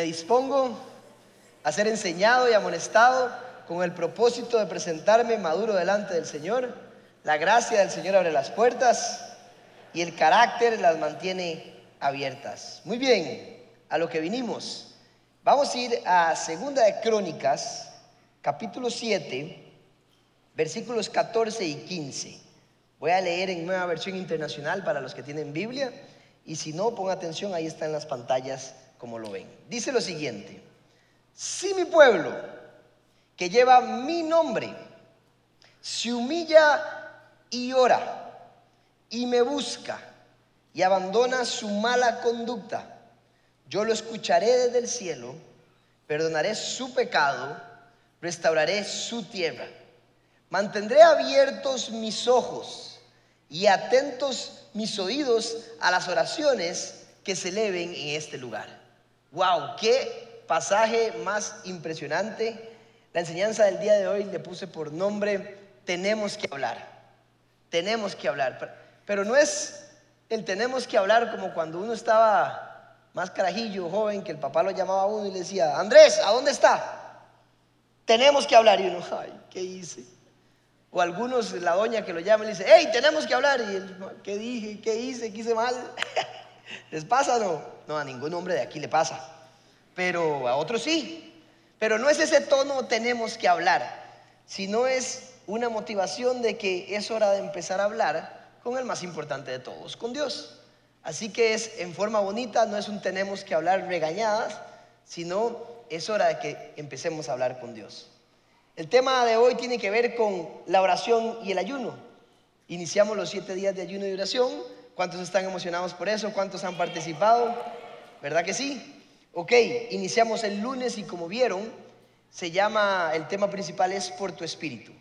Me dispongo a ser enseñado y amonestado con el propósito de presentarme maduro delante del Señor. La gracia del Señor abre las puertas y el carácter las mantiene abiertas. Muy bien, a lo que vinimos. Vamos a ir a Segunda de Crónicas, capítulo 7, versículos 14 y 15. Voy a leer en nueva versión internacional para los que tienen Biblia y si no, ponga atención, ahí está en las pantallas como lo ven. Dice lo siguiente, si mi pueblo, que lleva mi nombre, se humilla y ora y me busca y abandona su mala conducta, yo lo escucharé desde el cielo, perdonaré su pecado, restauraré su tierra. Mantendré abiertos mis ojos y atentos mis oídos a las oraciones que se eleven en este lugar. ¡Wow! ¡Qué pasaje más impresionante! La enseñanza del día de hoy le puse por nombre Tenemos que hablar. Tenemos que hablar. Pero no es el tenemos que hablar como cuando uno estaba más carajillo, joven, que el papá lo llamaba a uno y le decía, Andrés, ¿a dónde está? Tenemos que hablar. Y uno, ay, ¿qué hice? O algunos, la doña que lo llama y le dice, hey, tenemos que hablar. Y él, ¿qué dije? ¿Qué hice? ¿Qué hice mal? ¿Les pasa no? No, a ningún hombre de aquí le pasa, pero a otros sí. Pero no es ese tono tenemos que hablar, sino es una motivación de que es hora de empezar a hablar con el más importante de todos, con Dios. Así que es en forma bonita, no es un tenemos que hablar regañadas, sino es hora de que empecemos a hablar con Dios. El tema de hoy tiene que ver con la oración y el ayuno. Iniciamos los siete días de ayuno y oración. ¿Cuántos están emocionados por eso? ¿Cuántos han participado? ¿Verdad que sí? Ok, iniciamos el lunes y como vieron, se llama, el tema principal es por tu espíritu.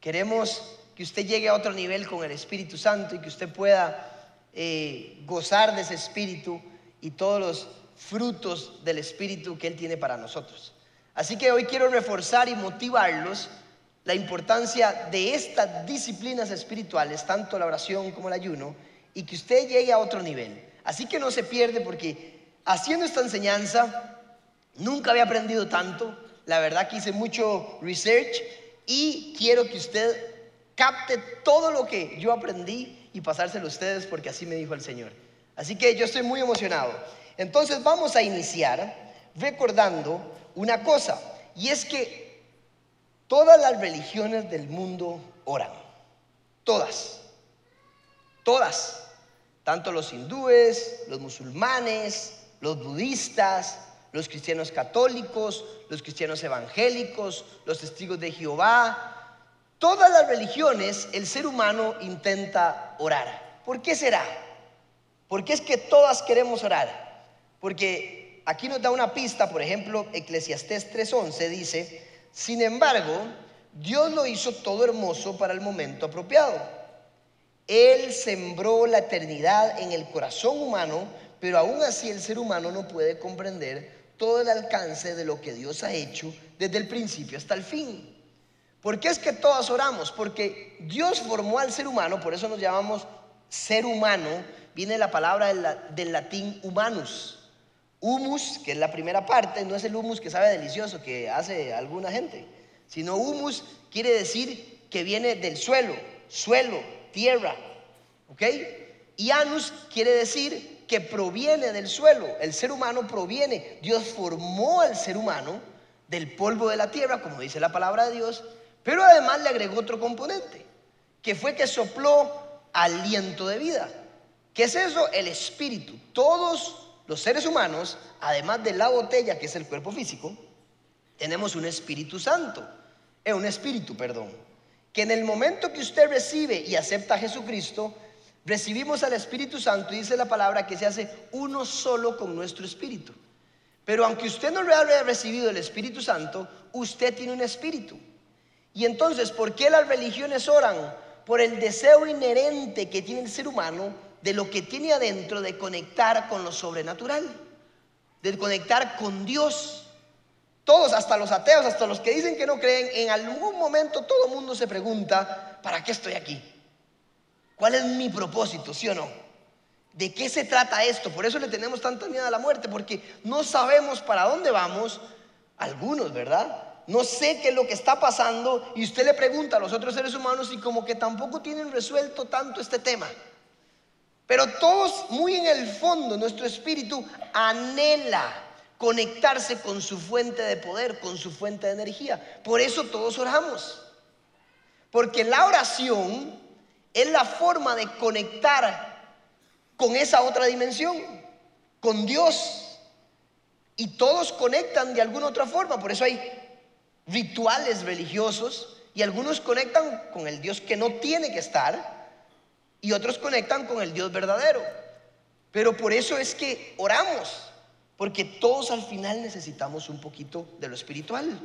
Queremos que usted llegue a otro nivel con el Espíritu Santo y que usted pueda eh, gozar de ese espíritu y todos los frutos del espíritu que Él tiene para nosotros. Así que hoy quiero reforzar y motivarlos la importancia de estas disciplinas espirituales, tanto la oración como el ayuno, y que usted llegue a otro nivel. Así que no se pierde porque haciendo esta enseñanza, nunca había aprendido tanto. La verdad que hice mucho research y quiero que usted capte todo lo que yo aprendí y pasárselo a ustedes porque así me dijo el Señor. Así que yo estoy muy emocionado. Entonces vamos a iniciar recordando una cosa y es que todas las religiones del mundo oran. Todas. Todas. Tanto los hindúes, los musulmanes, los budistas, los cristianos católicos, los cristianos evangélicos, los testigos de Jehová, todas las religiones el ser humano intenta orar. ¿Por qué será? Porque es que todas queremos orar. Porque aquí nos da una pista, por ejemplo, Eclesiastés 3:11 dice, sin embargo, Dios lo hizo todo hermoso para el momento apropiado. Él sembró la eternidad en el corazón humano pero aún así el ser humano no puede comprender todo el alcance de lo que Dios ha hecho desde el principio hasta el fin. ¿Por qué es que todos oramos? Porque Dios formó al ser humano, por eso nos llamamos ser humano, viene la palabra del, latín humanus. Humus, que es la primera parte, no es el humus que sabe delicioso que hace alguna gente, sino humus quiere decir que viene del suelo, suelo, tierra, ¿ok? Y anus quiere decir que proviene del suelo. El ser humano proviene. Dios formó al ser humano del polvo de la tierra, como dice la palabra de Dios, pero además le agregó otro componente, que fue que sopló aliento de vida. ¿Qué es eso? El espíritu. Todos los seres humanos, además de la botella, que es el cuerpo físico, tenemos un Espíritu Santo, es eh, un espíritu, perdón, que en el momento que usted recibe y acepta a Jesucristo, recibimos al Espíritu Santo y dice la palabra que se hace uno solo con nuestro espíritu. Pero aunque usted no haya recibido el Espíritu Santo, usted tiene un espíritu. Y entonces, ¿por qué las religiones oran? Por el deseo inherente que tiene el ser humano de lo que tiene adentro de conectar con lo sobrenatural, de conectar con Dios. Todos, hasta los ateos, hasta los que dicen que no creen, en algún momento todo el mundo se pregunta, ¿para qué estoy aquí? ¿Cuál es mi propósito, sí o no? ¿De qué se trata esto? Por eso le tenemos tanta miedo a la muerte, porque no sabemos para dónde vamos, algunos, ¿verdad? No sé qué es lo que está pasando y usted le pregunta a los otros seres humanos y como que tampoco tienen resuelto tanto este tema. Pero todos, muy en el fondo, nuestro espíritu anhela conectarse con su fuente de poder, con su fuente de energía. Por eso todos oramos. Porque la oración es la forma de conectar con esa otra dimensión, con Dios. Y todos conectan de alguna otra forma, por eso hay rituales religiosos y algunos conectan con el Dios que no tiene que estar y otros conectan con el Dios verdadero. Pero por eso es que oramos, porque todos al final necesitamos un poquito de lo espiritual.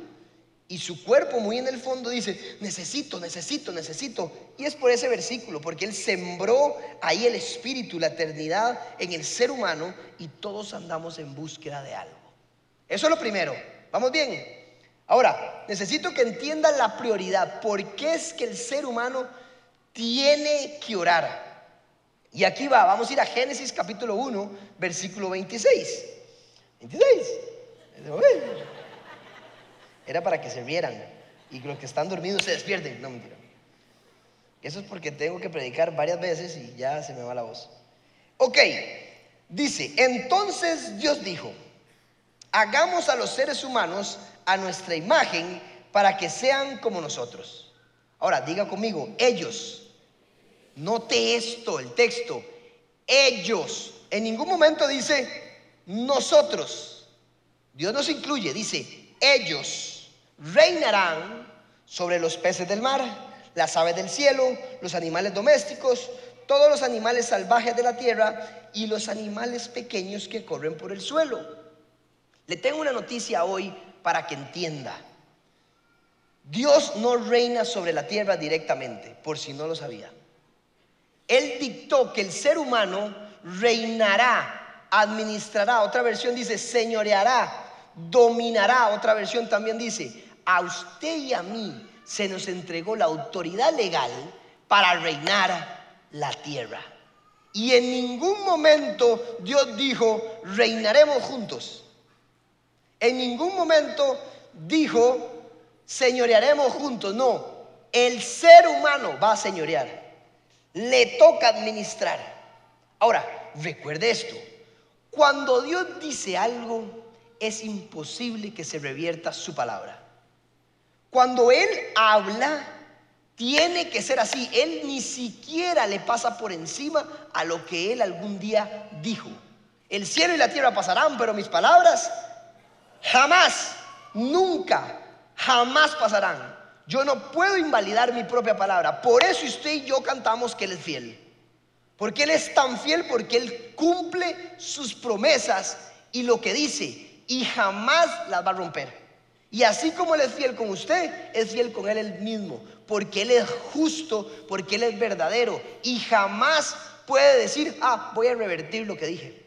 Y su cuerpo muy en el fondo dice, necesito, necesito, necesito. Y es por ese versículo, porque Él sembró ahí el espíritu, la eternidad en el ser humano y todos andamos en búsqueda de algo. Eso es lo primero. ¿Vamos bien? Ahora, necesito que entiendan la prioridad. ¿Por qué es que el ser humano tiene que orar? Y aquí va, vamos a ir a Génesis capítulo 1, versículo 26. 26. Era para que se vieran y los que están dormidos se despierten. No, mentira. Eso es porque tengo que predicar varias veces y ya se me va la voz. Ok, dice, entonces Dios dijo, hagamos a los seres humanos a nuestra imagen para que sean como nosotros. Ahora, diga conmigo, ellos. Note esto, el texto. Ellos. En ningún momento dice nosotros. Dios nos incluye, dice ellos reinarán sobre los peces del mar, las aves del cielo, los animales domésticos, todos los animales salvajes de la tierra y los animales pequeños que corren por el suelo. Le tengo una noticia hoy para que entienda. Dios no reina sobre la tierra directamente, por si no lo sabía. Él dictó que el ser humano reinará, administrará, otra versión dice señoreará, dominará, otra versión también dice a usted y a mí se nos entregó la autoridad legal para reinar la tierra. Y en ningún momento Dios dijo, reinaremos juntos. En ningún momento dijo, señorearemos juntos. No, el ser humano va a señorear. Le toca administrar. Ahora, recuerde esto. Cuando Dios dice algo, es imposible que se revierta su palabra. Cuando Él habla, tiene que ser así. Él ni siquiera le pasa por encima a lo que Él algún día dijo. El cielo y la tierra pasarán, pero mis palabras jamás, nunca, jamás pasarán. Yo no puedo invalidar mi propia palabra. Por eso usted y yo cantamos que Él es fiel. Porque Él es tan fiel porque Él cumple sus promesas y lo que dice y jamás las va a romper. Y así como Él es fiel con usted, es fiel con Él mismo. Porque Él es justo, porque Él es verdadero. Y jamás puede decir, ah, voy a revertir lo que dije.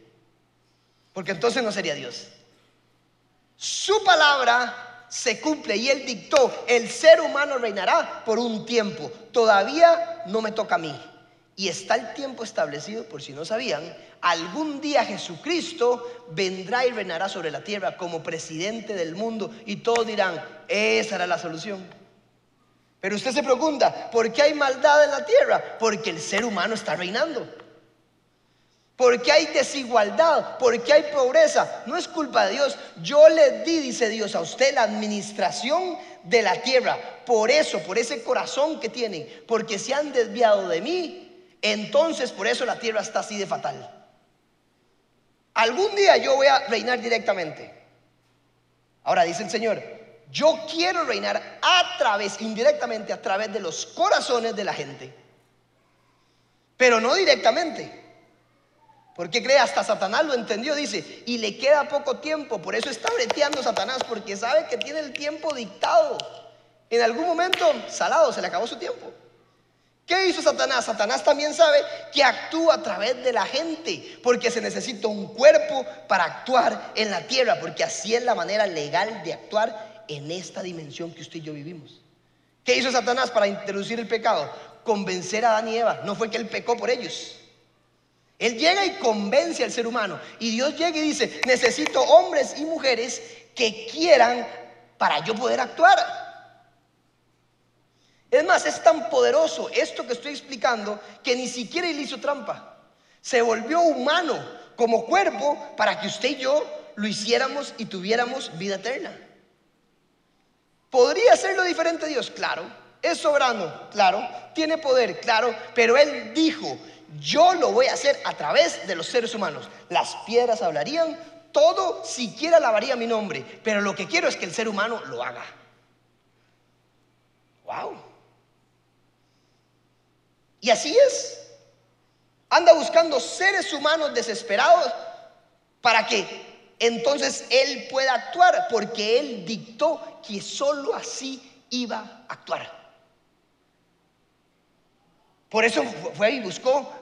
Porque entonces no sería Dios. Su palabra se cumple y Él dictó, el ser humano reinará por un tiempo. Todavía no me toca a mí. Y está el tiempo establecido, por si no sabían, algún día Jesucristo vendrá y reinará sobre la tierra como presidente del mundo y todos dirán, esa era la solución. Pero usted se pregunta, ¿por qué hay maldad en la tierra? Porque el ser humano está reinando. ¿Por qué hay desigualdad? ¿Por qué hay pobreza? No es culpa de Dios. Yo le di, dice Dios, a usted la administración de la tierra. Por eso, por ese corazón que tienen, porque se han desviado de mí, entonces por eso la tierra está así de fatal. Algún día yo voy a reinar directamente. Ahora dice el Señor, yo quiero reinar a través, indirectamente, a través de los corazones de la gente. Pero no directamente. Porque cree, hasta Satanás lo entendió, dice, y le queda poco tiempo. Por eso está breteando Satanás, porque sabe que tiene el tiempo dictado. En algún momento, salado, se le acabó su tiempo. ¿Qué hizo Satanás? Satanás también sabe que actúa a través de la gente, porque se necesita un cuerpo para actuar en la tierra, porque así es la manera legal de actuar en esta dimensión que usted y yo vivimos. ¿Qué hizo Satanás para introducir el pecado? Convencer a Adán y Eva. No fue que él pecó por ellos. Él llega y convence al ser humano. Y Dios llega y dice, necesito hombres y mujeres que quieran para yo poder actuar. Es más, es tan poderoso esto que estoy explicando que ni siquiera él hizo trampa. Se volvió humano como cuerpo para que usted y yo lo hiciéramos y tuviéramos vida eterna. ¿Podría hacerlo diferente Dios? Claro. ¿Es soberano? Claro. ¿Tiene poder? Claro. Pero Él dijo, yo lo voy a hacer a través de los seres humanos. Las piedras hablarían, todo siquiera lavaría mi nombre. Pero lo que quiero es que el ser humano lo haga. Wow. Y así es. Anda buscando seres humanos desesperados para que entonces Él pueda actuar, porque Él dictó que sólo así iba a actuar. Por eso fue y buscó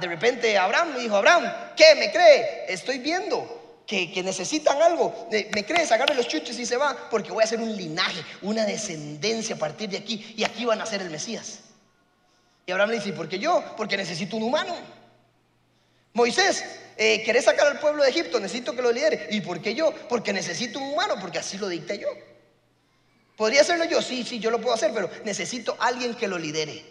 de repente a Abraham y dijo, Abraham, ¿qué me cree? Estoy viendo que, necesitan algo. ¿Me crees? Agarre los chuches y se va, porque voy a hacer un linaje, una descendencia a partir de aquí, y aquí van a ser el Mesías. Y Abraham le dice, ¿por qué yo? Porque necesito un humano. Moisés, eh, ¿querés sacar al pueblo de Egipto? Necesito que lo lidere. ¿Y por qué yo? Porque necesito un humano, porque así lo dicté yo. ¿Podría hacerlo yo? Sí, sí, yo lo puedo hacer, pero necesito alguien que lo lidere.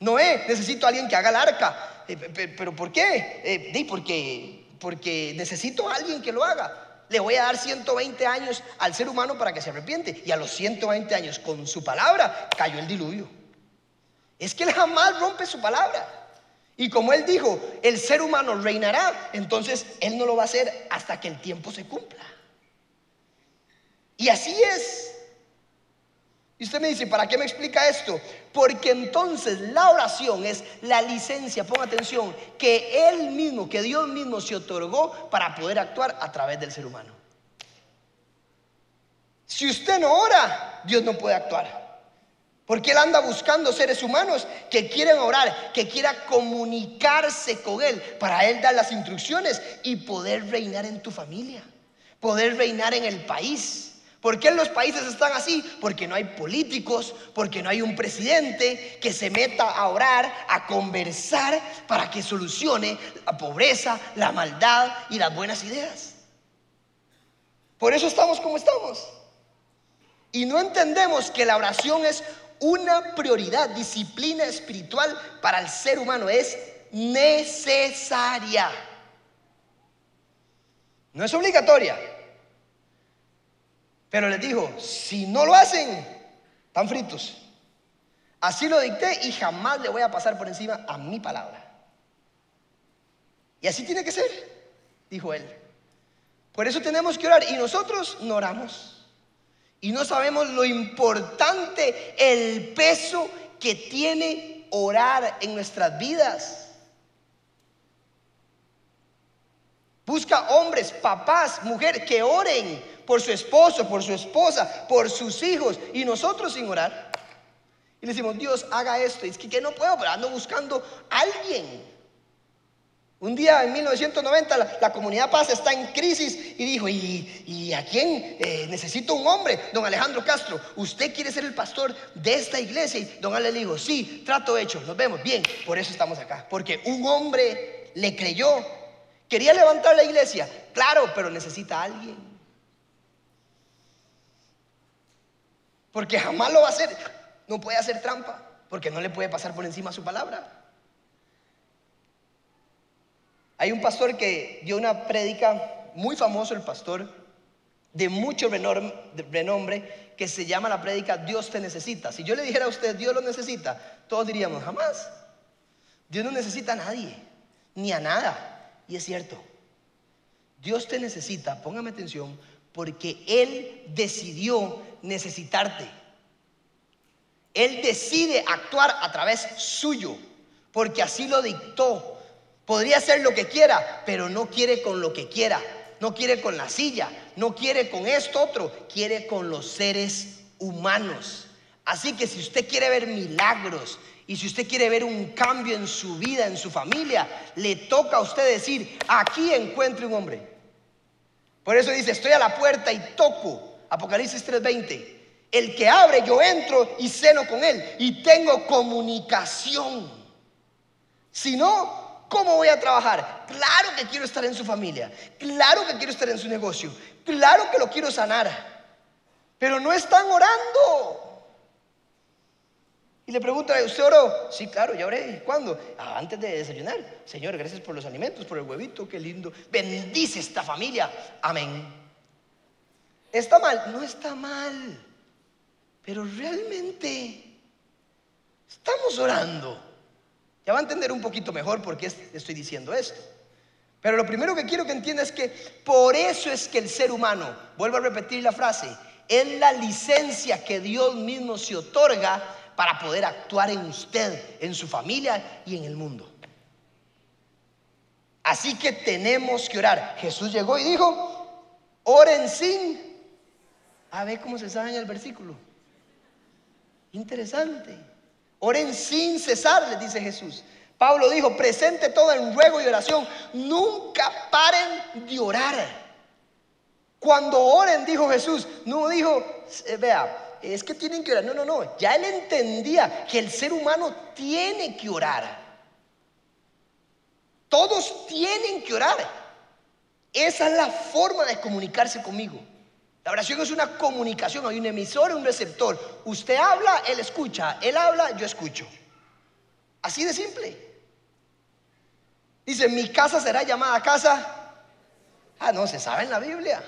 Noé, necesito alguien que haga el arca. Eh, ¿Pero por qué? Eh, porque, porque necesito alguien que lo haga. Le voy a dar 120 años al ser humano para que se arrepiente. Y a los 120 años, con su palabra, cayó el diluvio. Es que él jamás rompe su palabra. Y como él dijo, el ser humano reinará, entonces él no lo va a hacer hasta que el tiempo se cumpla. Y así es. Y usted me dice, ¿para qué me explica esto? Porque entonces la oración es la licencia, ponga atención, que Él mismo, que Dios mismo se otorgó para poder actuar a través del ser humano. Si usted no ora, Dios no puede actuar. Porque Él anda buscando seres humanos que quieren orar, que quieran comunicarse con Él para Él dar las instrucciones y poder reinar en tu familia, poder reinar en el país. ¿Por qué los países están así? Porque no hay políticos, porque no hay un presidente que se meta a orar, a conversar para que solucione la pobreza, la maldad y las buenas ideas. Por eso estamos como estamos. Y no entendemos que la oración es una prioridad, disciplina espiritual para el ser humano, es necesaria. No es obligatoria. Pero les dijo, si no lo hacen, están fritos. Así lo dicté y jamás le voy a pasar por encima a mi palabra. Y así tiene que ser, dijo él. Por eso tenemos que orar y nosotros no oramos. Y no sabemos lo importante, el peso que tiene orar en nuestras vidas. Busca hombres, papás, mujeres que oren por su esposo, por su esposa, por sus hijos y nosotros sin orar. Y le decimos, Dios, haga esto. Y es que, que no puedo, pero ando buscando a alguien. Un día en 1990 la, comunidad Paz está en crisis y dijo, ¿y, a quién eh, necesito un hombre? Don Alejandro Castro, ¿usted quiere ser el pastor de esta iglesia? Y don Ale le dijo, sí, trato hecho, nos vemos, bien, por eso estamos acá. Porque un hombre le creyó, quería levantar la iglesia, claro, pero necesita a alguien. Porque jamás lo va a hacer, no puede hacer trampa, porque no le puede pasar por encima su palabra. Hay un pastor que dio una prédica, muy famoso el pastor, de mucho renombre, que se llama la prédica Dios te necesita. Si yo le dijera a usted, Dios lo necesita, todos diríamos, jamás. Dios no necesita a nadie, ni a nada. Y es cierto, Dios te necesita, póngame atención, porque Él decidió necesitarte. Él decide actuar a través suyo, porque así lo dictó. Podría hacer lo que quiera, pero no quiere con lo que quiera. No quiere con la silla, no quiere con esto otro, quiere con los seres humanos. Así que si usted quiere ver milagros y si usted quiere ver un cambio en su vida, en su familia, le toca a usted decir, aquí encuentre un hombre. Por eso dice, estoy a la puerta y toco. Apocalipsis 3:20. El que abre, yo entro y ceno con él y tengo comunicación. Si no, ¿Cómo voy a trabajar? Claro que quiero estar en su familia, claro que quiero estar en su negocio, claro que lo quiero sanar, pero no están orando. Y le pregunta, ¿usted oró? Sí, claro, ya oré. ¿Cuándo? Ah, antes de desayunar. Señor, gracias por los alimentos, por el huevito, qué lindo. Bendice esta familia. Amén. ¿Está mal? No está mal. Pero realmente estamos orando. Ya va a entender un poquito mejor por qué estoy diciendo esto. Pero lo primero que quiero que entienda es que por eso es que el ser humano, vuelvo a repetir la frase, es la licencia que Dios mismo se otorga para poder actuar en usted, en su familia y en el mundo. Así que tenemos que orar. Jesús llegó y dijo, oren sin. A ver cómo se sabe en el versículo. Interesante. Oren sin cesar, les dice Jesús. Pablo dijo, presente todo en ruego y oración. Nunca paren de orar. Cuando oren, dijo Jesús, no dijo, eh, vea, es que tienen que orar. No, no, no. Ya él entendía que el ser humano tiene que orar. Todos tienen que orar. Esa es la forma de comunicarse conmigo. La oración es una comunicación, hay un emisor un receptor. Usted habla, él escucha. Él habla, yo escucho. Así de simple. Dice, mi casa será llamada casa. Ah, no, se sabe en la Biblia.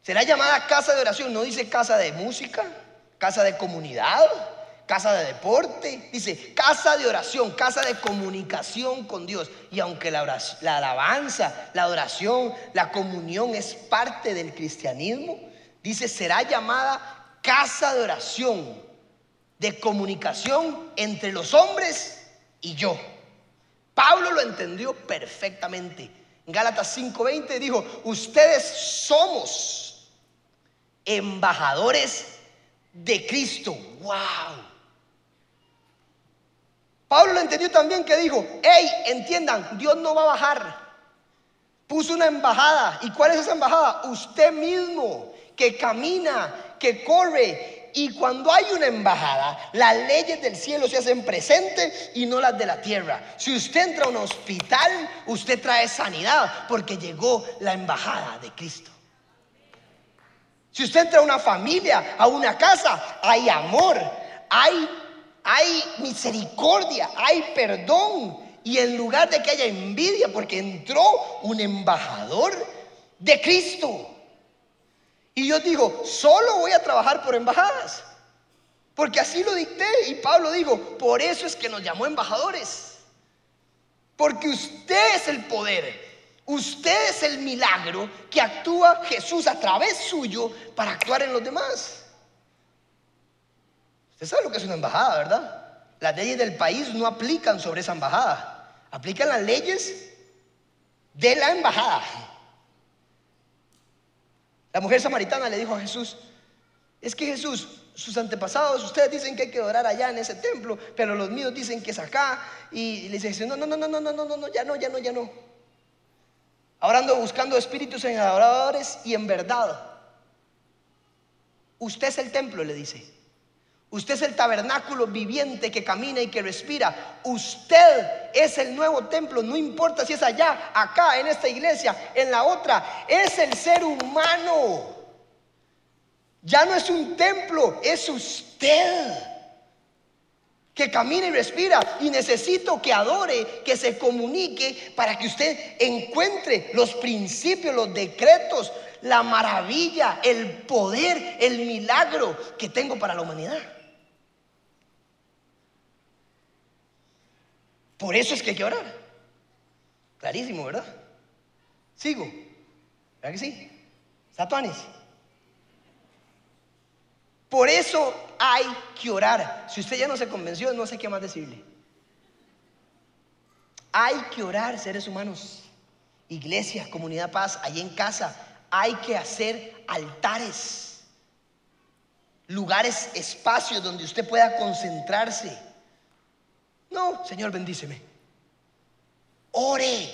Será llamada casa de oración, no dice casa de música, casa de comunidad, casa de deporte, dice casa de oración, casa de comunicación con Dios. Y aunque la, la alabanza, la oración, la comunión es parte del cristianismo, dice será llamada casa de oración, de comunicación entre los hombres y yo. Pablo lo entendió perfectamente. En Gálatas 5:20 dijo, ustedes somos embajadores de Cristo. ¡Wow! Pablo lo entendió también que dijo, hey, entiendan, Dios no va a bajar. Puso una embajada. ¿Y cuál es esa embajada? Usted mismo, que camina, que corre. Y cuando hay una embajada, las leyes del cielo se hacen presentes y no las de la tierra. Si usted entra a un hospital, usted trae sanidad porque llegó la embajada de Cristo. Si usted entra a una familia, a una casa, hay amor, hay, hay misericordia, hay perdón. Y en lugar de que haya envidia, porque entró un embajador de Cristo. Y yo digo, solo voy a trabajar por embajadas. Porque así lo dicté. Y Pablo dijo, por eso es que nos llamó embajadores. Porque usted es el poder. Usted es el milagro que actúa Jesús a través suyo para actuar en los demás. Usted sabe lo que es una embajada, ¿verdad? Las leyes del país no aplican sobre esa embajada. Aplican las leyes de la embajada. La mujer samaritana le dijo a Jesús, es que Jesús, sus antepasados, ustedes dicen que hay que orar allá en ese templo, pero los míos dicen que es acá. Y le dice, no, no, no, no, no, no, no, no, ya no, ya no, ya no. Ahora ando buscando espíritus en adoradores y en verdad. Usted es el templo, le dice. Usted es el tabernáculo viviente que camina y que respira. Usted es el nuevo templo. No importa si es allá, acá, en esta iglesia, en la otra. Es el ser humano. Ya no es un templo, es usted que camine y respira y necesito que adore, que se comunique para que usted encuentre los principios, los decretos, la maravilla, el poder, el milagro que tengo para la humanidad. Por eso es que hay que orar. Clarísimo, ¿verdad? Sigo. ¿Verdad que sí? Satuanis. Por eso hay que orar. Si usted ya no se convenció, no sé qué más decirle. Hay que orar, seres humanos. Iglesia, comunidad paz, allí en casa. Hay que hacer altares. Lugares, espacios donde usted pueda concentrarse. No, Señor, bendíceme. Ore.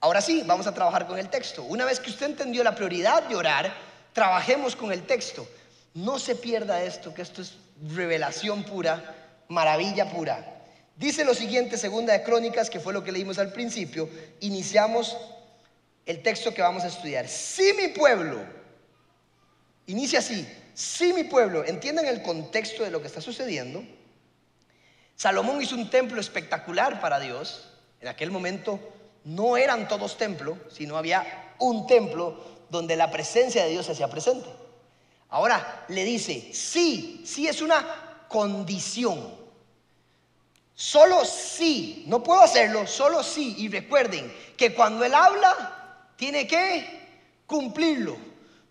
Ahora sí, vamos a trabajar con el texto. Una vez que usted entendió la prioridad de orar, trabajemos con el texto. No se pierda esto, que esto es revelación pura, maravilla pura. Dice lo siguiente, segunda de Crónicas, que fue lo que leímos al principio, iniciamos el texto que vamos a estudiar. Si mi pueblo, inicia así, si mi pueblo, entiendan el contexto de lo que está sucediendo, Salomón hizo un templo espectacular para Dios, en aquel momento no eran todos templos, sino había un templo donde la presencia de Dios se hacía presente. Ahora le dice, sí, sí es una condición. Solo sí, no puedo hacerlo, solo sí. Y recuerden que cuando Él habla, tiene que cumplirlo.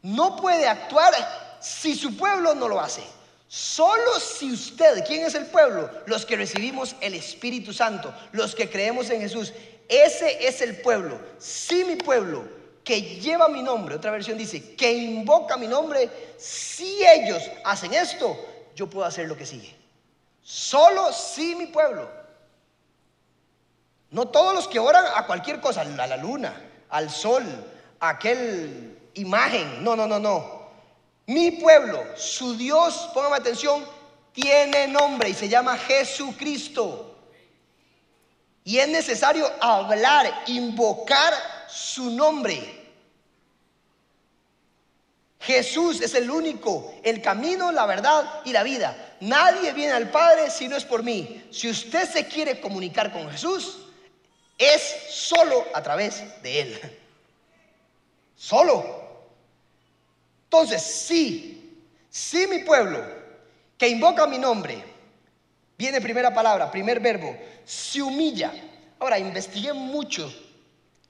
No puede actuar si su pueblo no lo hace. Solo si usted, ¿quién es el pueblo? Los que recibimos el Espíritu Santo, los que creemos en Jesús. Ese es el pueblo. Si mi pueblo que lleva mi nombre, otra versión dice, que invoca mi nombre, si ellos hacen esto, yo puedo hacer lo que sigue. Solo si mi pueblo. No todos los que oran a cualquier cosa, a la luna, al sol, a aquel imagen. No, no, no, no. Mi pueblo, su Dios, póngame atención, tiene nombre y se llama Jesucristo. Y es necesario hablar, invocar su nombre. Jesús es el único, el camino, la verdad y la vida. Nadie viene al Padre si no es por mí. Si usted se quiere comunicar con Jesús, es solo a través de Él. Solo. Entonces, sí, sí mi pueblo, que invoca mi nombre, viene primera palabra, primer verbo, se humilla. Ahora, investigué mucho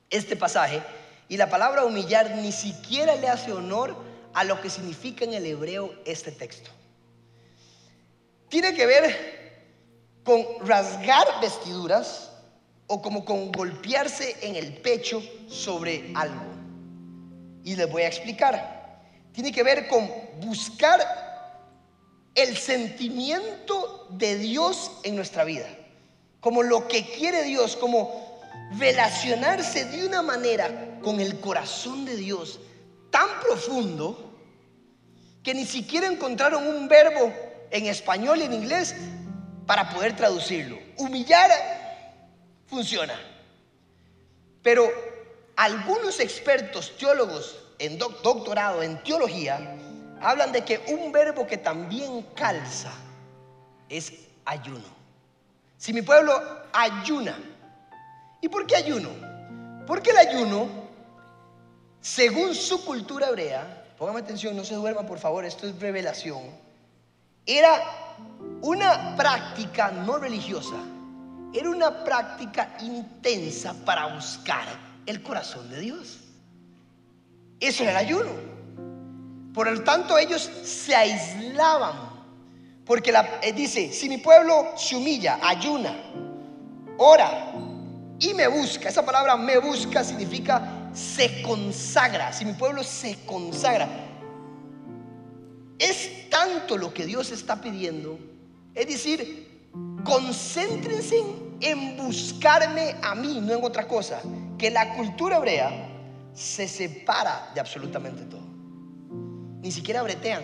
este pasaje y la palabra humillar ni siquiera le hace honor a lo que significa en el hebreo este texto. Tiene que ver con rasgar vestiduras o como con golpearse en el pecho sobre algo. Y les voy a explicar. Tiene que ver con buscar el sentimiento de Dios en nuestra vida como lo que quiere Dios, como relacionarse de una manera con el corazón de Dios tan profundo que ni siquiera encontraron un verbo en español y en inglés para poder traducirlo. Humillar funciona. Pero algunos expertos teólogos en doctorado en teología hablan de que un verbo que también calza es ayuno. Si mi pueblo ayuna. ¿Y por qué ayuno? Porque el ayuno, según su cultura hebrea, póngame atención, no se duerma por favor, esto es revelación, era una práctica no religiosa, era una práctica intensa para buscar el corazón de Dios. Eso era el ayuno. Por lo tanto, ellos se aislaban porque eh, dice, si mi pueblo se humilla, ayuna, ora y me busca, esa palabra me busca significa se consagra, si mi pueblo se consagra. Es tanto lo que Dios está pidiendo, es decir, concéntrense en buscarme a mí, no en otra cosa, que la cultura hebrea se separa de absolutamente todo. Ni siquiera bretean.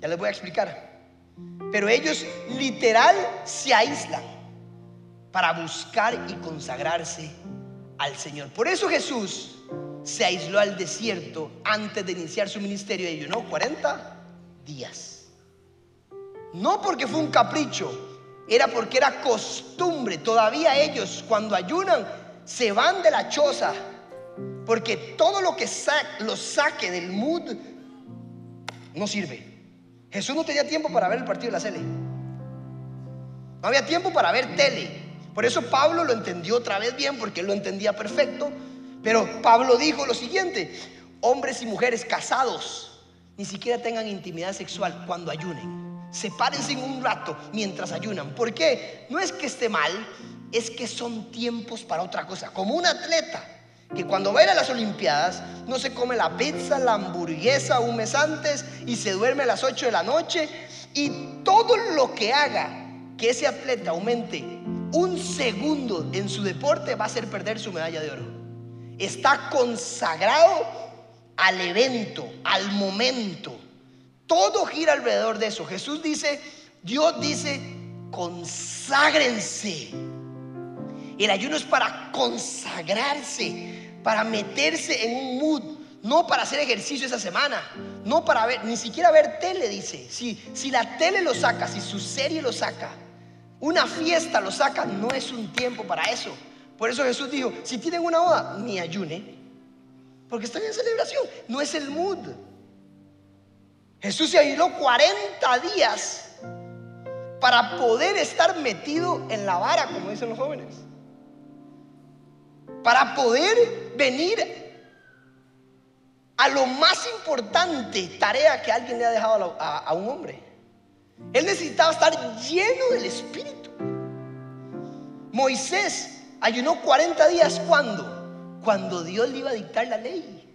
Ya les voy a explicar. Pero ellos literal se aíslan para buscar y consagrarse al Señor. Por eso Jesús se aisló al desierto antes de iniciar su ministerio y ayunó 40 días. No porque fue un capricho, era porque era costumbre. Todavía ellos cuando ayunan se van de la choza porque todo lo que los saque del mood no sirve. Jesús no tenía tiempo para ver el partido de la tele. No había tiempo para ver tele. Por eso Pablo lo entendió otra vez bien, porque él lo entendía perfecto. Pero Pablo dijo lo siguiente, hombres y mujeres casados, ni siquiera tengan intimidad sexual cuando ayunen. Sepárense en un rato mientras ayunan. ¿Por qué? No es que esté mal, es que son tiempos para otra cosa. Como un atleta que cuando va a ir a las Olimpiadas no se come la pizza, la hamburguesa un mes antes y se duerme a las 8 de la noche y todo lo que haga que ese atleta aumente un segundo en su deporte va a hacer perder su medalla de oro. Está consagrado al evento, al momento. Todo gira alrededor de eso. Jesús dice, Dios dice conságrense. El ayuno es para consagrarse, para meterse en un mood, no para hacer ejercicio esa semana, no para ver, ni siquiera ver tele, dice. Si, si la tele lo saca, si su serie lo saca, una fiesta lo saca, no es un tiempo para eso. Por eso Jesús dijo, si tienen una boda, ni ayune, porque están en celebración, no es el mood. Jesús se ayunó 40 días para poder estar metido en la vara, como dicen los jóvenes. Para poder venir a lo más importante tarea que alguien le ha dejado a, un hombre. Él necesitaba estar lleno del Espíritu. Moisés ayunó 40 días cuando? Cuando Dios le iba a dictar la ley.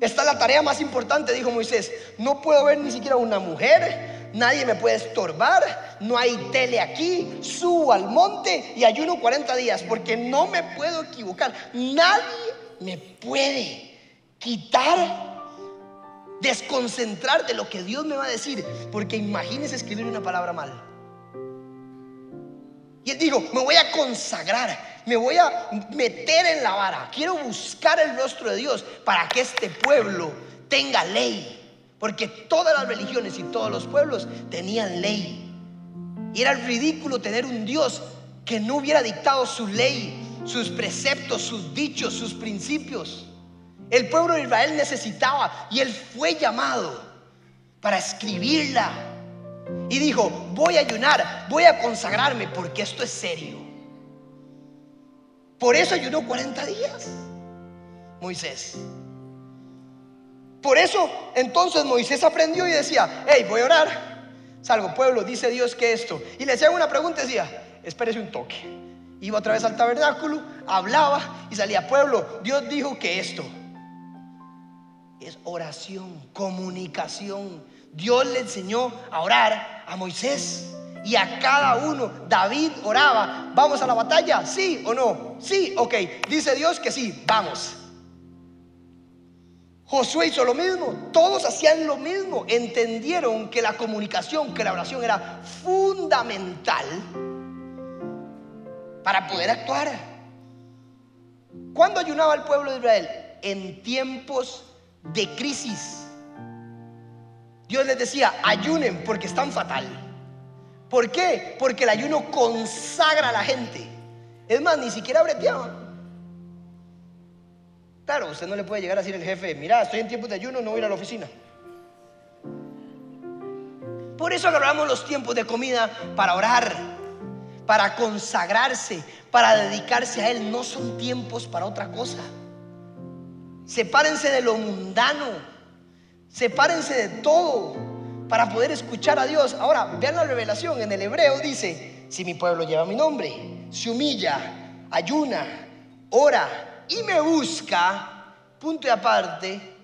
Esta es la tarea más importante, dijo Moisés. No puedo ver ni siquiera una mujer, nadie me puede estorbar, no hay tele aquí, subo al monte y ayuno 40 días porque no me puedo equivocar. Nadie me puede quitar, desconcentrar de lo que Dios me va a decir. Porque imagínese escribir una palabra mal. Y él dijo, me voy a consagrar, me voy a meter en la vara. Quiero buscar el rostro de Dios para que este pueblo tenga ley. Porque todas las religiones y todos los pueblos tenían ley. Y era ridículo tener un Dios que no hubiera dictado su ley, sus preceptos, sus dichos, sus principios. El pueblo de Israel necesitaba y él fue llamado para escribirla. Y dijo, voy a ayunar, voy a consagrarme porque esto es serio. Por eso ayunó 40 días Moisés. Por eso entonces Moisés aprendió y decía, hey, voy a orar. Salgo, pueblo, dice Dios que esto. Y le hacía una pregunta y decía, espérese un toque. Iba otra vez al tabernáculo, hablaba y salía, pueblo, Dios dijo que esto es oración, comunicación. Dios le enseñó a orar a Moisés y a cada uno. David oraba, ¿vamos a la batalla? ¿Sí o no? Sí, ok. Dice Dios que sí, vamos. Josué hizo lo mismo, todos hacían lo mismo, entendieron que la comunicación, que la oración era fundamental para poder actuar. ¿Cuándo ayunaba el pueblo de Israel? En tiempos de crisis. Dios les decía, ayunen porque están fatal. ¿Por qué? Porque el ayuno consagra a la gente. Es más, ni siquiera breteaban. Claro, usted no le puede llegar a decir al jefe, mira, estoy en tiempos de ayuno, no voy a ir a la oficina. Por eso agarramos los tiempos de comida para orar, para consagrarse, para dedicarse a Él. No son tiempos para otra cosa. Sepárense de lo mundano. Sepárense de todo para poder escuchar a Dios. Ahora, vean la revelación. En el hebreo dice, si mi pueblo lleva mi nombre, se humilla, ayuna, ora y me busca, punto y aparte,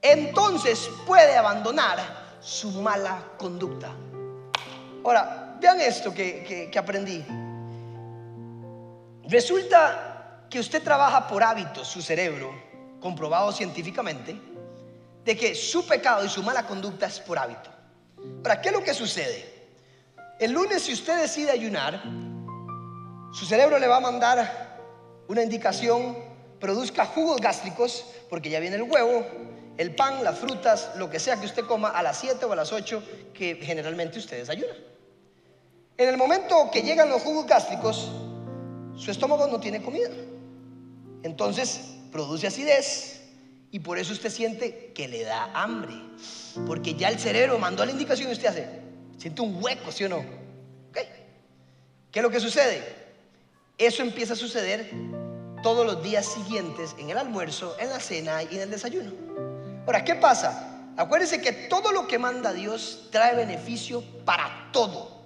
entonces puede abandonar su mala conducta. Ahora, vean esto que, que aprendí. Resulta que usted trabaja por hábitos, su cerebro, comprobado científicamente, de que su pecado y su mala conducta es por hábito. ¿Para qué es lo que sucede? El lunes si usted decide ayunar, su cerebro le va a mandar una indicación, produzca jugos gástricos, porque ya viene el huevo, el pan, las frutas, lo que sea que usted coma a las 7 o a las 8 que generalmente usted desayuna. En el momento que llegan los jugos gástricos, su estómago no tiene comida. Entonces produce acidez y por eso usted siente que le da hambre. Porque ya el cerebro mandó la indicación y usted hace, siente un hueco, ¿sí o no? ¿Qué es lo que sucede? Eso empieza a suceder todos los días siguientes en el almuerzo, en la cena y en el desayuno. Ahora, ¿qué pasa? Acuérdense que todo lo que manda Dios trae beneficio para todo.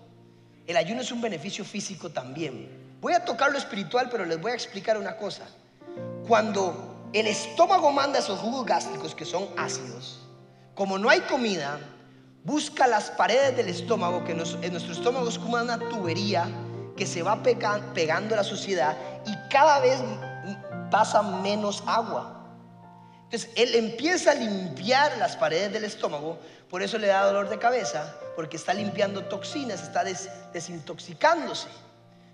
El ayuno es un beneficio físico también. Voy a tocar lo espiritual, pero les voy a explicar una cosa. Cuando el estómago manda esos jugos gástricos que son ácidos, como no hay comida, busca las paredes del estómago, que en nuestro estómago es como una tubería que se va pegando a la suciedad y cada vez pasa menos agua. Entonces, él empieza a limpiar las paredes del estómago, por eso le da dolor de cabeza, porque está limpiando toxinas, está desintoxicándose.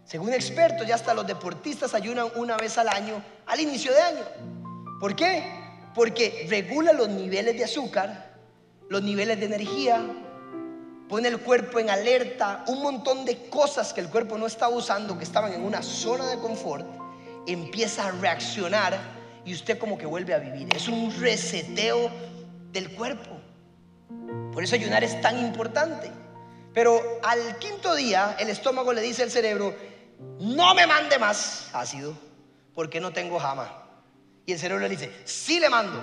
Según expertos, ya hasta los deportistas ayunan una vez al año al inicio de año. ¿Por qué? Porque regula los niveles de azúcar, los niveles de energía, pone el cuerpo en alerta, un montón de cosas que el cuerpo no estaba usando, que estaban en una zona de confort, empieza a reaccionar y usted como que vuelve a vivir. Es un reseteo del cuerpo. Por eso ayunar es tan importante. Pero al quinto día el estómago le dice al cerebro, no me mande más ácido porque no tengo jama. Y el cerebro le dice, sí le mando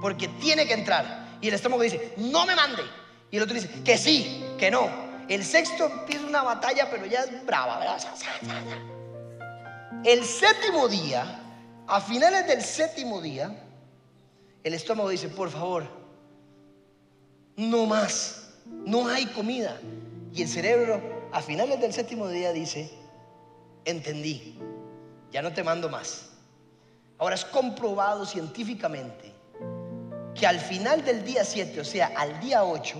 porque tiene que entrar. Y el estómago dice, no me mande. Y el otro dice, que sí, que no. El sexto empieza una batalla, pero ya es brava. El séptimo día a finales del séptimo día, el estómago dice, por favor, no más, no hay comida. Y el cerebro a finales del séptimo día dice, entendí, ya no te mando más. Ahora es comprobado científicamente que al final del día 7, o sea, al día 8,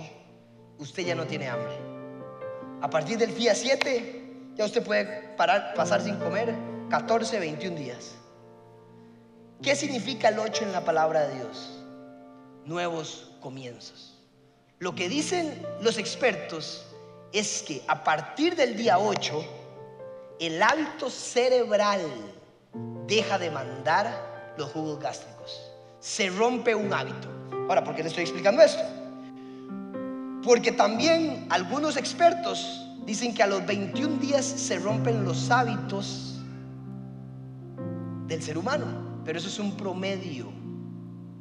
usted ya no tiene hambre. A partir del día 7, ya usted puede pasar sin comer 14, 21 días. ¿Qué significa el 8 en la palabra de Dios? Nuevos comienzos. Lo que dicen los expertos es que a partir del día 8, el hábito cerebral deja de mandar los jugos gástricos. Se rompe un hábito. Ahora, ¿por qué le estoy explicando esto? Porque también algunos expertos dicen que a los 21 días se rompen los hábitos del ser humano pero eso es un promedio.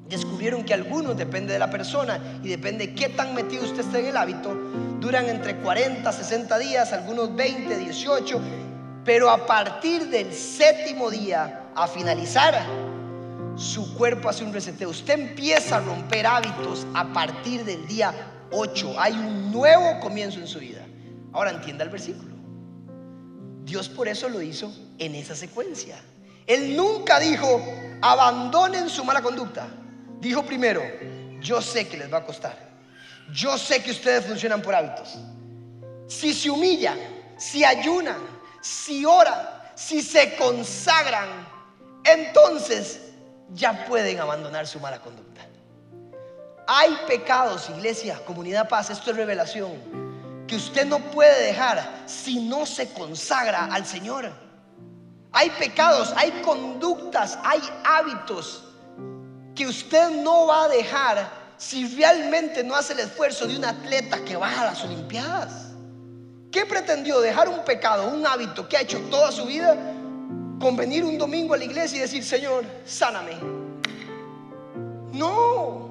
Descubrieron que algunos, depende de la persona y depende de qué tan metido usted esté en el hábito, duran entre 40, 60 días, algunos 20, 18, pero a partir del séptimo día, a finalizar, su cuerpo hace un reseteo. Usted empieza a romper hábitos a partir del día 8. Hay un nuevo comienzo en su vida. Ahora entienda el versículo. Dios por eso lo hizo en esa secuencia. Él nunca dijo, abandonen su mala conducta. Dijo primero, yo sé que les va a costar. Yo sé que ustedes funcionan por hábitos. Si se humillan, si ayunan, si oran, si se consagran, entonces ya pueden abandonar su mala conducta. Hay pecados, iglesia, comunidad paz, esto es revelación, que usted no puede dejar si no se consagra al Señor. Hay pecados, hay conductas, hay hábitos que usted no va a dejar si realmente no hace el esfuerzo de un atleta que va a las Olimpiadas. ¿Qué pretendió? Dejar un pecado, un hábito que ha hecho toda su vida con venir un domingo a la iglesia y decir, Señor, sáname. No,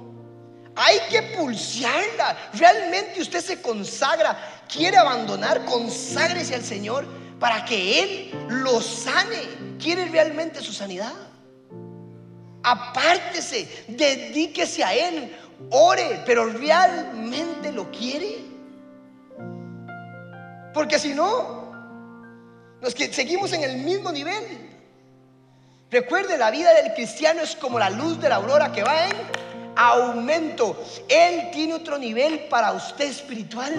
hay que pulsearla. Realmente usted se consagra, quiere abandonar, conságrese al Señor para que Él lo sane. Quiere realmente su sanidad. Apártese, dedíquese a Él, ore, pero realmente lo quiere. Porque si no, nos seguimos en el mismo nivel. Recuerde, la vida del cristiano es como la luz de la aurora que va en aumento. Él tiene otro nivel para usted espiritual.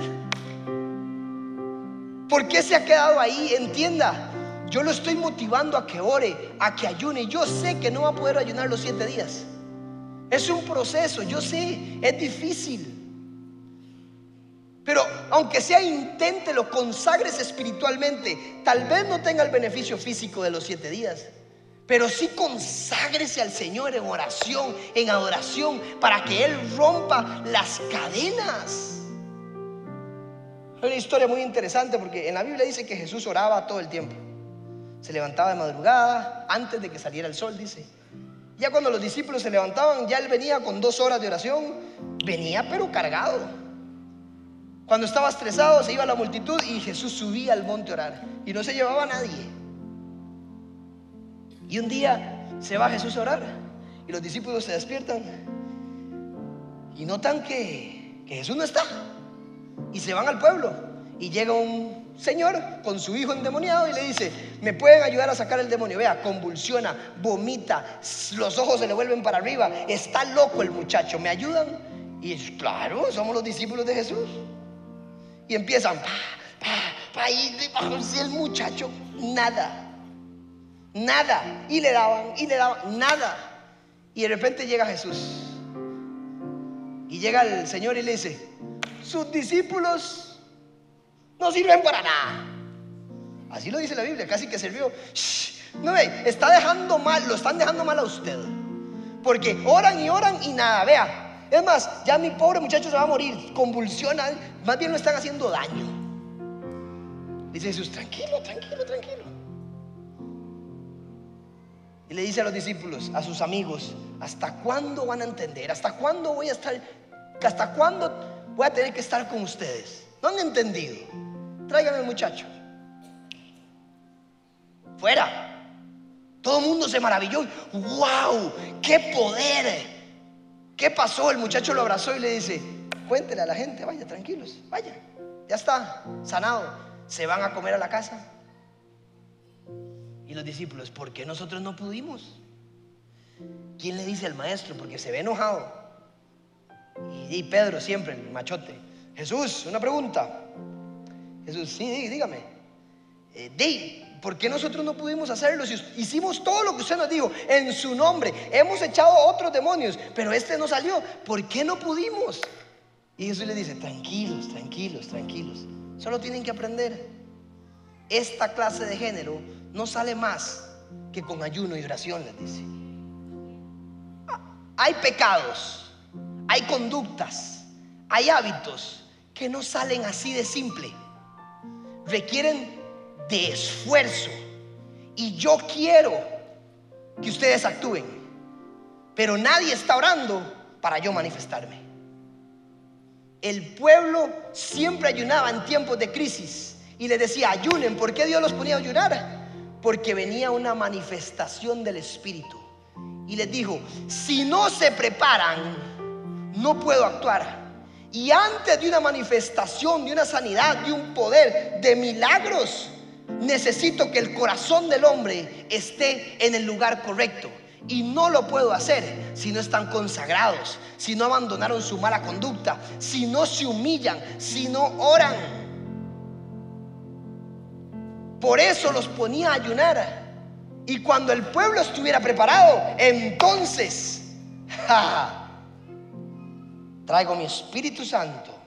¿Por qué se ha quedado ahí? Entienda, yo lo estoy motivando a que ore, a que ayune. Yo sé que no va a poder ayunar los siete días. Es un proceso, yo sé, es difícil. Pero aunque sea inténtelo, consagres espiritualmente. Tal vez no tenga el beneficio físico de los siete días. Pero sí conságrese al Señor en oración, en adoración, para que Él rompa las cadenas. Hay una historia muy interesante porque en la Biblia dice que Jesús oraba todo el tiempo. Se levantaba de madrugada, antes de que saliera el sol, dice. Ya cuando los discípulos se levantaban, ya él venía con dos horas de oración, venía pero cargado. Cuando estaba estresado, se iba a la multitud y Jesús subía al monte a orar y no se llevaba a nadie. Y un día se va Jesús a orar y los discípulos se despiertan y notan que, que Jesús no está y se van al pueblo. Y llega un señor con su hijo endemoniado y le dice, ¿me pueden ayudar a sacar el demonio? Vea, convulsiona, vomita, los ojos se le vuelven para arriba, está loco el muchacho, ¿me ayudan? Y claro, somos los discípulos de Jesús. Y empiezan, pa, pa, pa, y el muchacho, nada, nada. Y le daban, y le daban, nada. Y de repente llega Jesús. Y llega el Señor y le dice, sus discípulos no sirven para nada. Así lo dice la Biblia, casi que sirvió. no ve, está dejando mal, lo están dejando mal a usted. Porque oran y oran y nada, vea. Es más, ya mi pobre muchacho se va a morir, convulsiona, más bien lo están haciendo daño. Dice Jesús, tranquilo, tranquilo, tranquilo. Y le dice a los discípulos, a sus amigos, ¿hasta cuándo van a entender? ¿Hasta cuándo voy a estar? ¿Hasta cuándo voy a tener que estar con ustedes? ¿No han entendido? Tráigame al muchacho. Fuera. Todo el mundo se maravilló. ¡Wow! ¡Qué poder! ¿Qué pasó? El muchacho lo abrazó y le dice, cuéntele a la gente, vaya, tranquilos, vaya. Ya está, sanado. Se van a comer a la casa. Y los discípulos, ¿por qué nosotros no pudimos? ¿Quién le dice al maestro? Porque se ve enojado. Y, Pedro siempre, el machote. Jesús, una pregunta. Jesús, sí, dígame. Eh, ¿por qué nosotros no pudimos hacerlo? Si hicimos todo lo que usted nos dijo en su nombre. Hemos echado otros demonios, pero este no salió. ¿Por qué no pudimos? Y Jesús le dice, tranquilos, tranquilos, tranquilos. Solo tienen que aprender. Esta clase de género no sale más que con ayuno y oración, les dice. Hay pecados, hay conductas, hay hábitos que no salen así de simple. Requieren de esfuerzo. Y yo quiero que ustedes actúen. Pero nadie está orando para yo manifestarme. El pueblo siempre ayunaba en tiempos de crisis y le decía, ayunen. ¿Por qué Dios los ponía a ayunar? Porque venía una manifestación del Espíritu. Y les dijo, si no se preparan, no puedo actuar. Y antes de una manifestación, de una sanidad, de un poder, de milagros, necesito que el corazón del hombre esté en el lugar correcto. Y no lo puedo hacer si no están consagrados, si no abandonaron su mala conducta, si no se humillan, si no oran. Por eso los ponía a ayunar. Y cuando el pueblo estuviera preparado, entonces, traigo mi Espíritu Santo,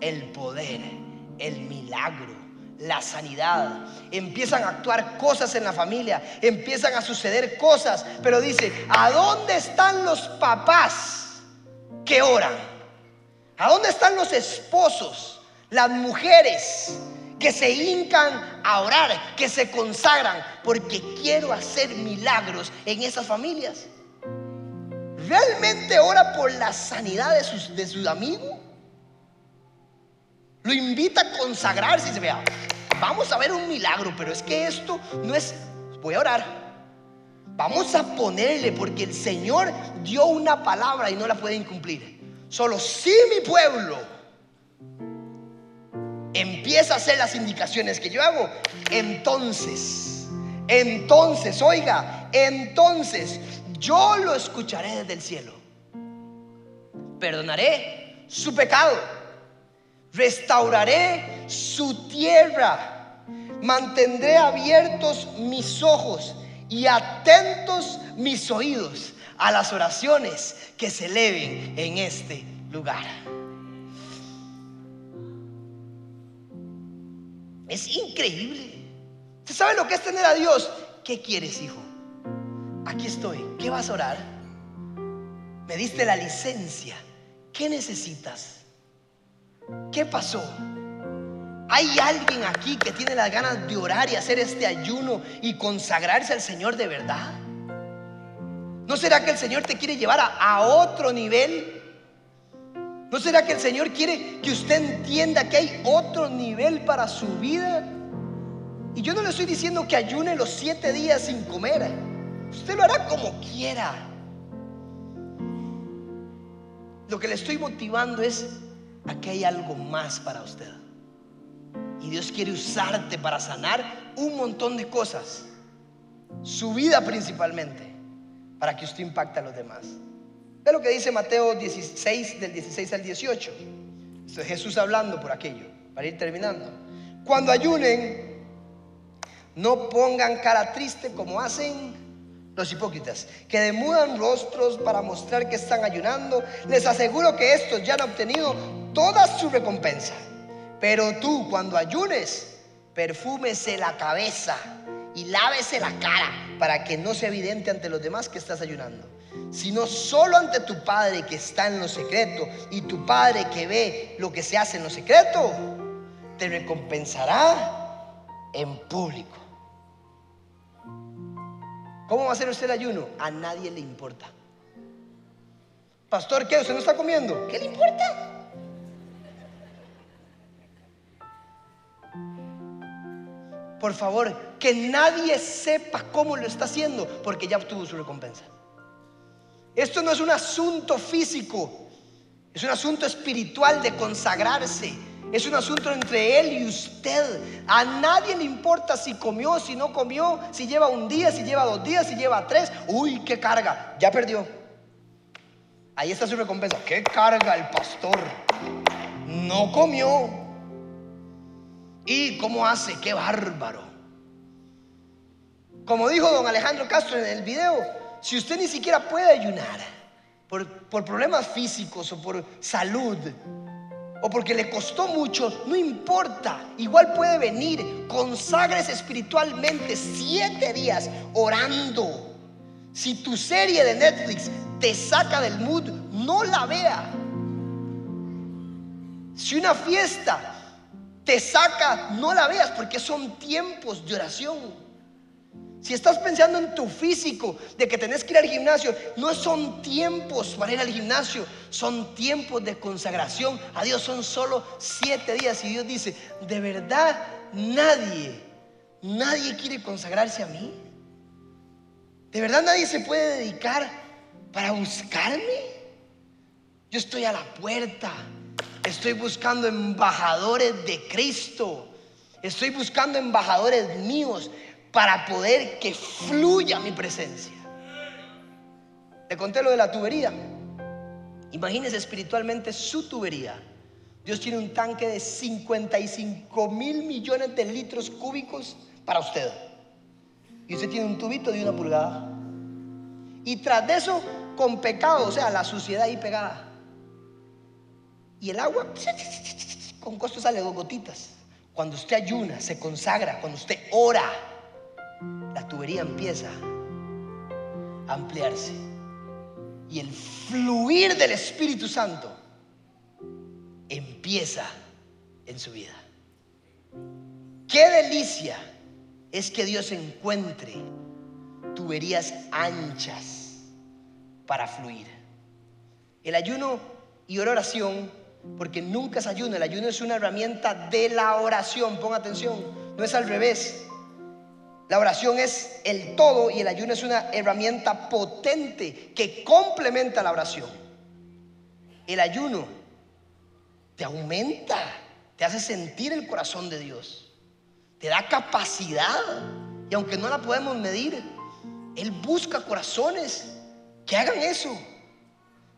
el poder, el milagro, la sanidad. Empiezan a actuar cosas en la familia, empiezan a suceder cosas. Pero dice, ¿a dónde están los papás que oran? ¿A dónde están los esposos, las mujeres que se hincan a orar, que se consagran, porque quiero hacer milagros en esas familias. ¿Realmente ora por la sanidad de, sus, de su amigo? Lo invita a consagrarse y se vea, vamos a ver un milagro, pero es que esto no es, voy a orar. Vamos a ponerle, porque el Señor dio una palabra y no la puede incumplir. Solo si mi pueblo empieza a hacer las indicaciones que yo hago, entonces, entonces, oiga, entonces yo lo escucharé desde el cielo. Perdonaré su pecado, restauraré su tierra, mantendré abiertos mis ojos y atentos mis oídos a las oraciones que se eleven en este lugar. Es increíble. ¿Usted sabe lo que es tener a Dios? ¿Qué quieres, hijo? Aquí estoy. ¿Qué vas a orar? Me diste la licencia. ¿Qué necesitas? ¿Qué pasó? ¿Hay alguien aquí que tiene las ganas de orar y hacer este ayuno y consagrarse al Señor de verdad? ¿No será que el Señor te quiere llevar a, a otro nivel? ¿No será que el Señor quiere que usted entienda que hay otro nivel para su vida? Y yo no le estoy diciendo que ayune los siete días sin comer. Usted lo hará como quiera. Lo que le estoy motivando es a que hay algo más para usted. Y Dios quiere usarte para sanar un montón de cosas. Su vida principalmente, para que usted impacte a los demás. Ve lo que dice Mateo 16, del 16 al 18. Esto es Jesús hablando por aquello, para ir terminando. Cuando ayunen, no pongan cara triste como hacen los hipócritas, que demudan rostros para mostrar que están ayunando. Les aseguro que estos ya han obtenido toda su recompensa. Pero tú cuando ayunes, perfúmese la cabeza y lávese la cara para que no sea evidente ante los demás que estás ayunando, sino solo ante tu Padre que está en lo secreto y tu Padre que ve lo que se hace en lo secreto, te recompensará en público. ¿Cómo va a ser usted el ayuno? A nadie le importa. Pastor, ¿qué? ¿Usted no está comiendo? ¿Qué le importa? Por favor, que nadie sepa cómo lo está haciendo, porque ya obtuvo su recompensa. Esto no es un asunto físico, es un asunto espiritual de consagrarse. Es un asunto entre él y usted. A nadie le importa si comió, si no comió, si lleva un día, si lleva dos días, si lleva tres. Uy, qué carga. Ya perdió. Ahí está su recompensa. ¿Qué carga el pastor? No comió. ¿Y cómo hace? ¡Qué bárbaro! Como dijo don Alejandro Castro en el video, si usted ni siquiera puede ayunar por, por problemas físicos o por salud, o porque le costó mucho, no importa, igual puede venir, consagres espiritualmente siete días orando. Si tu serie de Netflix te saca del mood, no la vea. Si una fiesta te saca, no la veas porque son tiempos de oración. Si estás pensando en tu físico, de que tenés que ir al gimnasio, no son tiempos para ir al gimnasio, son tiempos de consagración a Dios. Son solo siete días y Dios dice, de verdad nadie, nadie quiere consagrarse a mí. De verdad nadie se puede dedicar para buscarme. Yo estoy a la puerta. Estoy buscando embajadores de Cristo. Estoy buscando embajadores míos para poder que fluya mi presencia. Le conté lo de la tubería. Imagínese espiritualmente su tubería. Dios tiene un tanque de 55 mil millones de litros cúbicos para usted. Y usted tiene un tubito de una pulgada. Y tras de eso, con pecado, o sea, la suciedad ahí pegada. Y el agua, con costo sale dos gotitas. Cuando usted ayuna, se consagra, cuando usted ora, la tubería empieza a ampliarse. Y el fluir del Espíritu Santo empieza en su vida. Qué delicia es que Dios encuentre tuberías anchas para fluir. El ayuno y oración porque nunca es ayuno. El ayuno es una herramienta de la oración. Ponga atención, no es al revés. La oración es el todo y el ayuno es una herramienta potente que complementa la oración. El ayuno te aumenta, te hace sentir el corazón de Dios, te da capacidad y aunque no la podemos medir, Él busca corazones que hagan eso.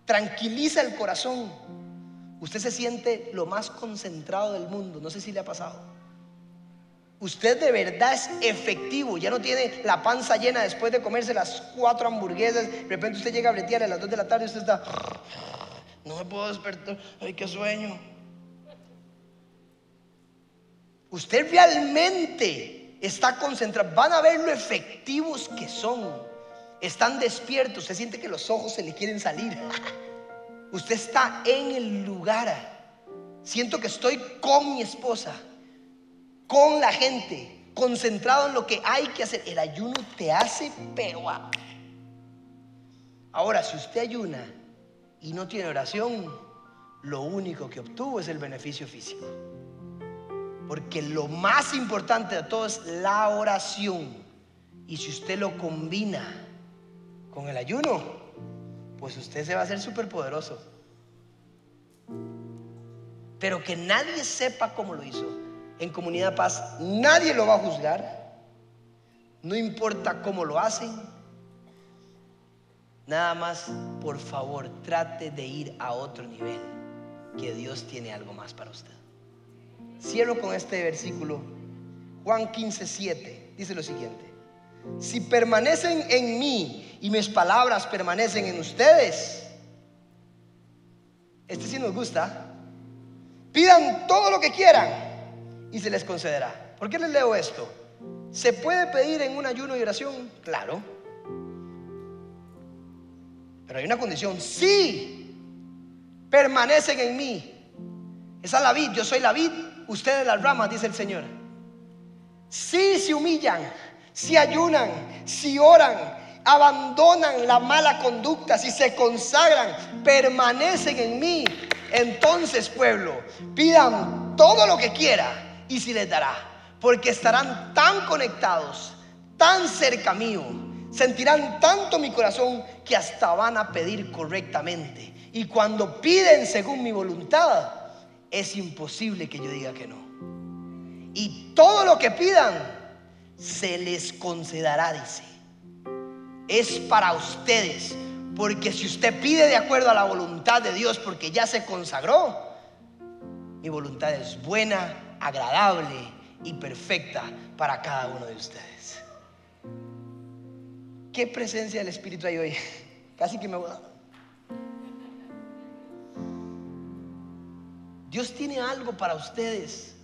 Tranquiliza el corazón. Usted se siente lo más concentrado del mundo. No sé si le ha pasado. Usted de verdad es efectivo. Ya no tiene la panza llena después de comerse las cuatro hamburguesas. De repente usted llega a bretear a las dos de la tarde y usted está. No me puedo despertar. Ay, qué sueño. Usted realmente está concentrado. Van a ver lo efectivos que son. Están despiertos. Se siente que los ojos se le quieren salir. Usted está en el lugar. Siento que estoy con mi esposa, con la gente, concentrado en lo que hay que hacer. El ayuno te hace pero Ahora, si usted ayuna y no tiene oración, lo único que obtuvo es el beneficio físico. Porque lo más importante de todo es la oración. Y si usted lo combina con el ayuno, pues usted se va a hacer súper poderoso. Pero que nadie sepa cómo lo hizo. En comunidad paz, nadie lo va a juzgar. No importa cómo lo hacen. Nada más, por favor, trate de ir a otro nivel, que Dios tiene algo más para usted. Cierro con este versículo, Juan 15, 7, dice lo siguiente. Si permanecen en mí y mis palabras permanecen en ustedes, este sí nos gusta, pidan todo lo que quieran y se les concederá. ¿Por qué les leo esto? ¿Se puede pedir en un ayuno y oración? Claro. Pero hay una condición, sí, permanecen en mí. Esa es la vid, yo soy la vid, ustedes las ramas, dice el Señor. Si se humillan, si ayunan, si oran, abandonan la mala conducta, si se consagran, permanecen en mí, entonces pueblo, pidan todo lo que quiera y si les dará, porque estarán tan conectados, tan cerca mío, sentirán tanto mi corazón que hasta van a pedir correctamente. Y cuando piden según mi voluntad, es imposible que yo diga que no. Y todo lo que pidan, se les concederá, dice. Es para ustedes, porque si usted pide de acuerdo a la voluntad de Dios, porque ya se consagró, mi voluntad es buena, agradable y perfecta para cada uno de ustedes. ¿Qué presencia del Espíritu hay hoy? Casi que me voy. Dios tiene algo para ustedes.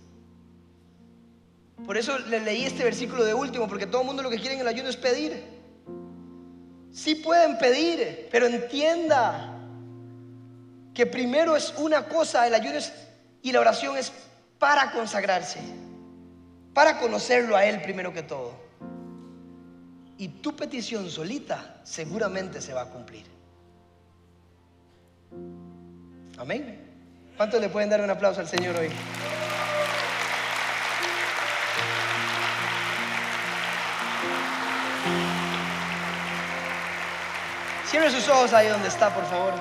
Por eso le leí este versículo de último, porque todo el mundo lo que quiere en el ayuno es pedir. Sí pueden pedir, pero entienda que primero es una cosa, el ayuno y la oración es para consagrarse, para conocerlo a Él primero que todo. Y tu petición solita seguramente se va a cumplir. Amén. ¿Cuántos le pueden dar un aplauso al Señor hoy? Cierre sus ojos ahí donde está, por favor.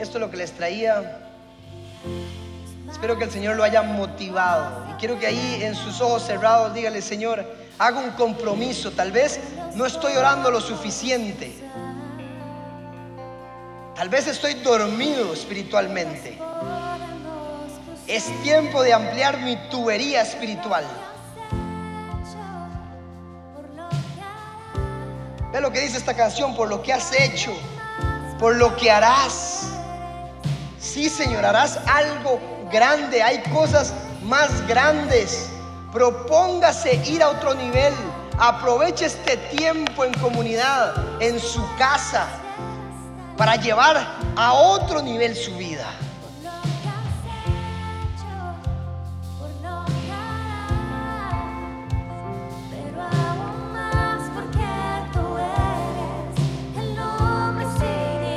Esto es lo que les traía. Espero que el Señor lo haya motivado. Y quiero que ahí en sus ojos cerrados dígale, Señor, hago un compromiso. Tal vez no estoy orando lo suficiente. Tal vez estoy dormido espiritualmente. Es tiempo de ampliar mi tubería espiritual. Ve lo que dice esta canción, por lo que has hecho, por lo que harás. Sí, Señor, harás algo grande. Hay cosas más grandes. Propóngase ir a otro nivel. Aproveche este tiempo en comunidad, en su casa, para llevar a otro nivel su vida.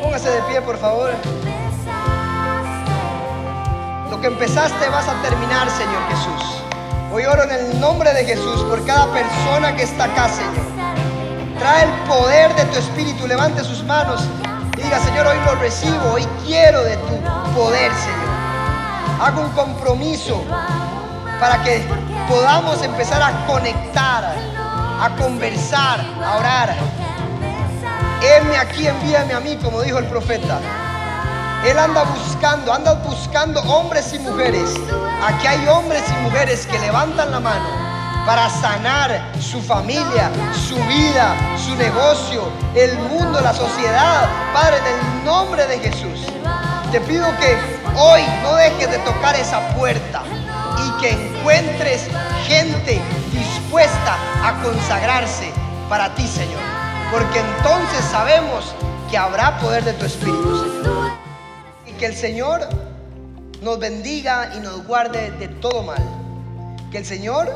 Póngase de pie, por favor. Que empezaste vas a terminar, Señor Jesús. Hoy oro en el nombre de Jesús por cada persona que está acá, Señor. Trae el poder de tu Espíritu, levante sus manos y diga, Señor, hoy lo recibo, hoy quiero de tu poder, Señor. Hago un compromiso para que podamos empezar a conectar, a conversar, a orar. Heme aquí, envíame a mí, como dijo el profeta. Él anda buscando, anda buscando hombres y mujeres. Aquí hay hombres y mujeres que levantan la mano para sanar su familia, su vida, su negocio, el mundo, la sociedad. Padre, en el nombre de Jesús, te pido que hoy no dejes de tocar esa puerta y que encuentres gente dispuesta a consagrarse para ti, Señor. Porque entonces sabemos que habrá poder de tu Espíritu, Señor. Que el Señor nos bendiga y nos guarde de todo mal. Que el Señor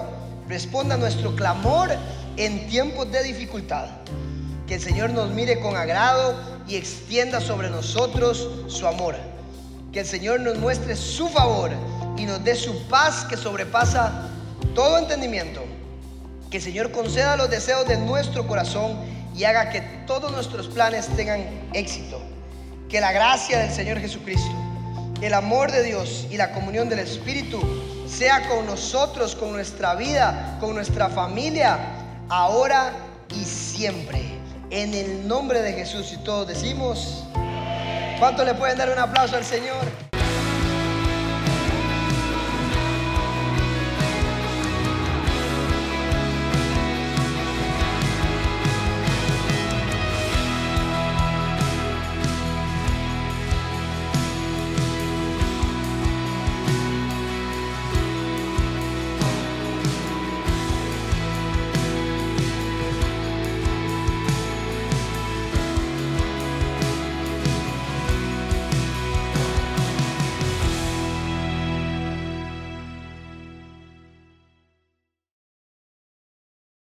responda a nuestro clamor en tiempos de dificultad. Que el Señor nos mire con agrado y extienda sobre nosotros su amor. Que el Señor nos muestre su favor y nos dé su paz que sobrepasa todo entendimiento. Que el Señor conceda los deseos de nuestro corazón y haga que todos nuestros planes tengan éxito. Que la gracia del Señor Jesucristo, el amor de Dios y la comunión del Espíritu sea con nosotros, con nuestra vida, con nuestra familia, ahora y siempre. En el nombre de Jesús y todos decimos, ¿cuánto le pueden dar un aplauso al Señor?